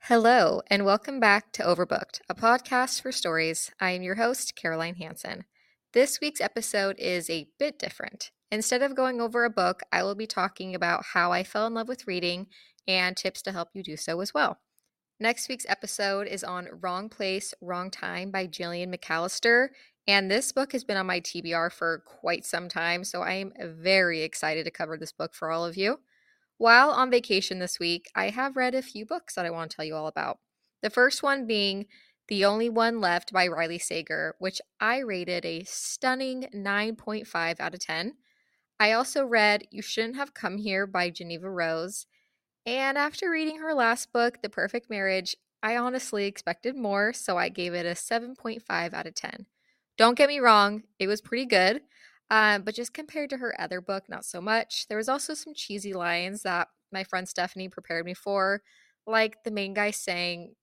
Hello, and welcome back to Overbooked, a podcast for stories. I am your host, Caroline Hansen. This week's episode is a bit different. Instead of going over a book, I will be talking about how I fell in love with reading and tips to help you do so as well. Next week's episode is on Wrong Place, Wrong Time by Gillian McAllister. And this book has been on my TBR for quite some time, so I am very excited to cover this book for all of you. While on vacation this week, I have read a few books that I want to tell you all about. The first one being The Only One Left by Riley Sager, which I rated a stunning 9.5 out of 10. I also read You Shouldn't Have Come Here by Geneva Rose. And after reading her last book, The Perfect Marriage, I honestly expected more, so I gave it a 7.5 out of 10. Don't get me wrong, it was pretty good. Um, but just compared to her other book, not so much. There was also some cheesy lines that my friend Stephanie prepared me for, like the main guy saying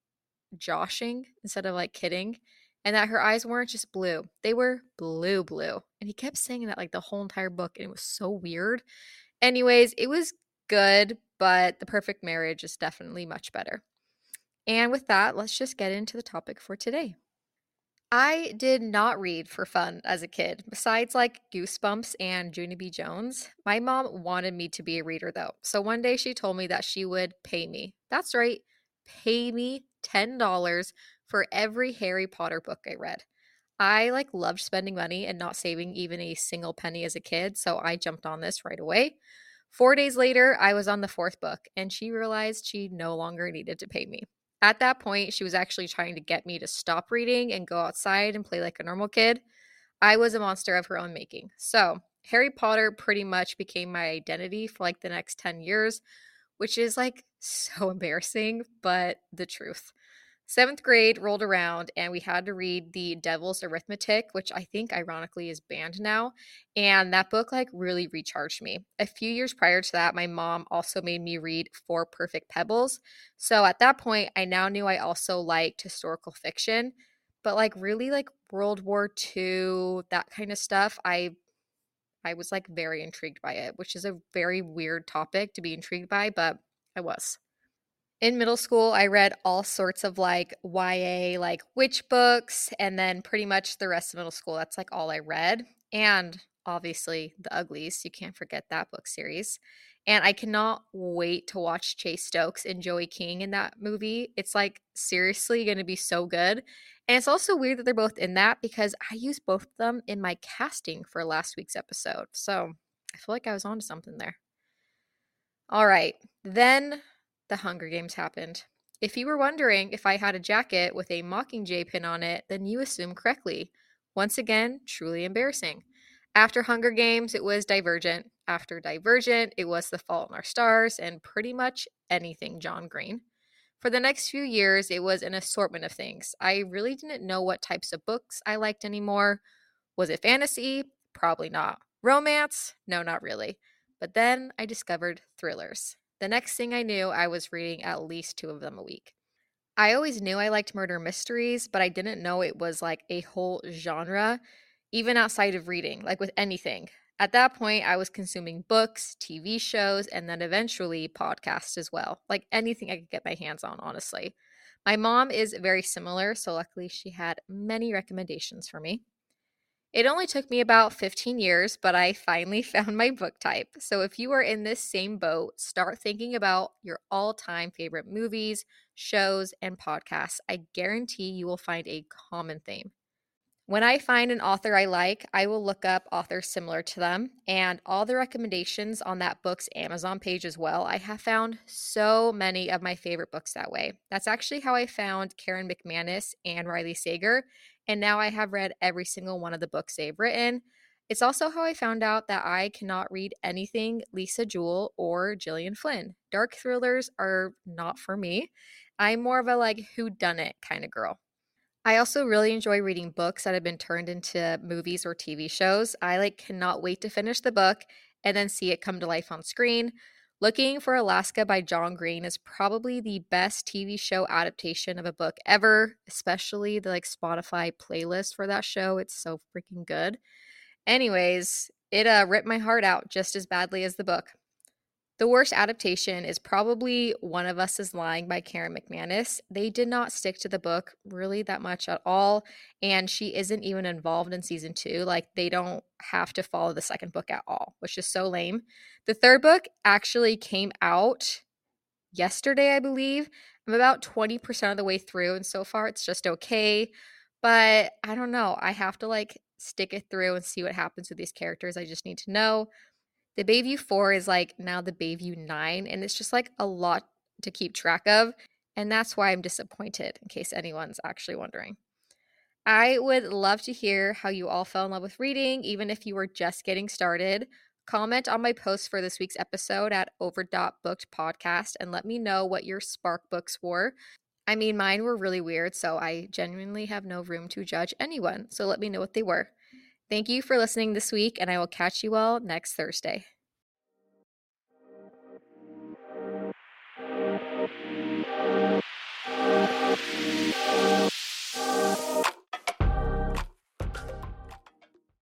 joshing instead of like kidding, and that her eyes weren't just blue, they were blue, blue. And he kept saying that like the whole entire book, and it was so weird. Anyways, it was good, but The Perfect Marriage is definitely much better. And with that, let's just get into the topic for today. I did not read for fun as a kid. Besides like Goosebumps and Junie B. Jones, my mom wanted me to be a reader though. So one day she told me that she would pay me. That's right, pay me $10 for every Harry Potter book I read. I like loved spending money and not saving even a single penny as a kid, so I jumped on this right away. 4 days later, I was on the fourth book and she realized she no longer needed to pay me. At that point, she was actually trying to get me to stop reading and go outside and play like a normal kid. I was a monster of her own making. So, Harry Potter pretty much became my identity for like the next 10 years, which is like so embarrassing, but the truth. Seventh grade rolled around and we had to read The Devil's Arithmetic, which I think ironically is banned now. And that book like really recharged me. A few years prior to that, my mom also made me read Four Perfect Pebbles. So at that point, I now knew I also liked historical fiction, but like really like World War II, that kind of stuff. I I was like very intrigued by it, which is a very weird topic to be intrigued by, but I was in middle school, I read all sorts of like YA, like witch books, and then pretty much the rest of middle school, that's like all I read. And obviously, The Uglies, you can't forget that book series. And I cannot wait to watch Chase Stokes and Joey King in that movie. It's like seriously going to be so good. And it's also weird that they're both in that because I used both of them in my casting for last week's episode. So I feel like I was onto something there. All right. Then the Hunger Games happened. If you were wondering if I had a jacket with a Mockingjay pin on it, then you assume correctly. Once again, truly embarrassing. After Hunger Games, it was Divergent. After Divergent, it was The Fault in Our Stars and pretty much anything John Green. For the next few years, it was an assortment of things. I really didn't know what types of books I liked anymore. Was it fantasy? Probably not. Romance? No, not really. But then I discovered thrillers. The next thing I knew, I was reading at least two of them a week. I always knew I liked murder mysteries, but I didn't know it was like a whole genre, even outside of reading, like with anything. At that point, I was consuming books, TV shows, and then eventually podcasts as well. Like anything I could get my hands on, honestly. My mom is very similar, so luckily she had many recommendations for me. It only took me about 15 years, but I finally found my book type. So if you are in this same boat, start thinking about your all time favorite movies, shows, and podcasts. I guarantee you will find a common theme. When I find an author I like, I will look up authors similar to them and all the recommendations on that book's Amazon page as well. I have found so many of my favorite books that way. That's actually how I found Karen McManus and Riley Sager, and now I have read every single one of the books they've written. It's also how I found out that I cannot read anything Lisa Jewell or Gillian Flynn. Dark thrillers are not for me. I'm more of a like who done it kind of girl. I also really enjoy reading books that have been turned into movies or TV shows. I like cannot wait to finish the book and then see it come to life on screen. Looking for Alaska by John Green is probably the best TV show adaptation of a book ever, especially the like Spotify playlist for that show. It's so freaking good. Anyways, it uh, ripped my heart out just as badly as the book. The worst adaptation is probably One of Us is Lying by Karen McManus. They did not stick to the book really that much at all, and she isn't even involved in season two. Like, they don't have to follow the second book at all, which is so lame. The third book actually came out yesterday, I believe. I'm about 20% of the way through, and so far it's just okay. But I don't know. I have to like stick it through and see what happens with these characters. I just need to know. The Bayview 4 is like now the Bayview 9, and it's just like a lot to keep track of. And that's why I'm disappointed, in case anyone's actually wondering. I would love to hear how you all fell in love with reading, even if you were just getting started. Comment on my post for this week's episode at over.booked podcast and let me know what your spark books were. I mean, mine were really weird, so I genuinely have no room to judge anyone. So let me know what they were. Thank you for listening this week, and I will catch you all next Thursday.